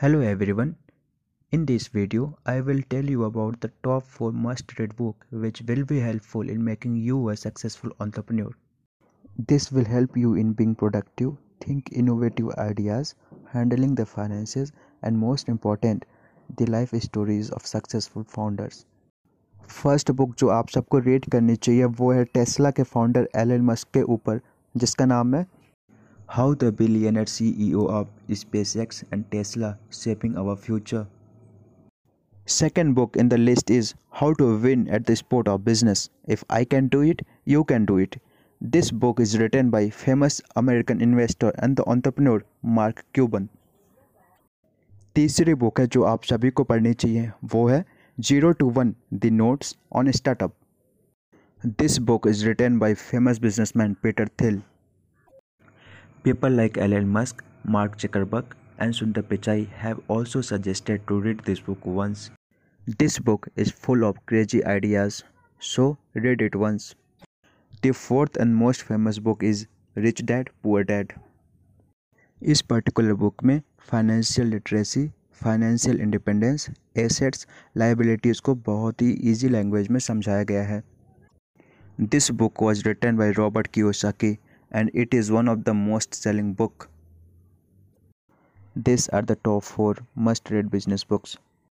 Hello everyone. In this video, I will tell you about the top 4 must-read book which will be helpful in making you a successful entrepreneur. This will help you in being productive, think innovative ideas, handling the finances and most important, the life stories of successful founders. First book जो आप सबको red करनी चाहिए वो है Tesla के founder Elon Musk के ऊपर जिसका नाम है How the billionaire CEO of SpaceX and Tesla shaping our future. Second book in the list is How to Win at the Sport of Business. If I can do it, you can do it. This book is written by famous American investor and the entrepreneur Mark Cuban. तीसरी book है जो आप सभी को पढ़नी चाहिए वो है zero to one the notes on startup this book is written by famous businessman Peter Thiel People like Elon Musk, Mark Zuckerberg, and Sundar Pichai have also suggested to read this book once. This book is full of crazy ideas, so read it once. The fourth and most famous book is Rich Dad Poor Dad. इस particular book में financial literacy financial independence assets liabilities को बहुत ही easy language में समझाया गया है this book was written by Robert Kiyosaki and it is one of the most selling book. These are the top 4 must read business books.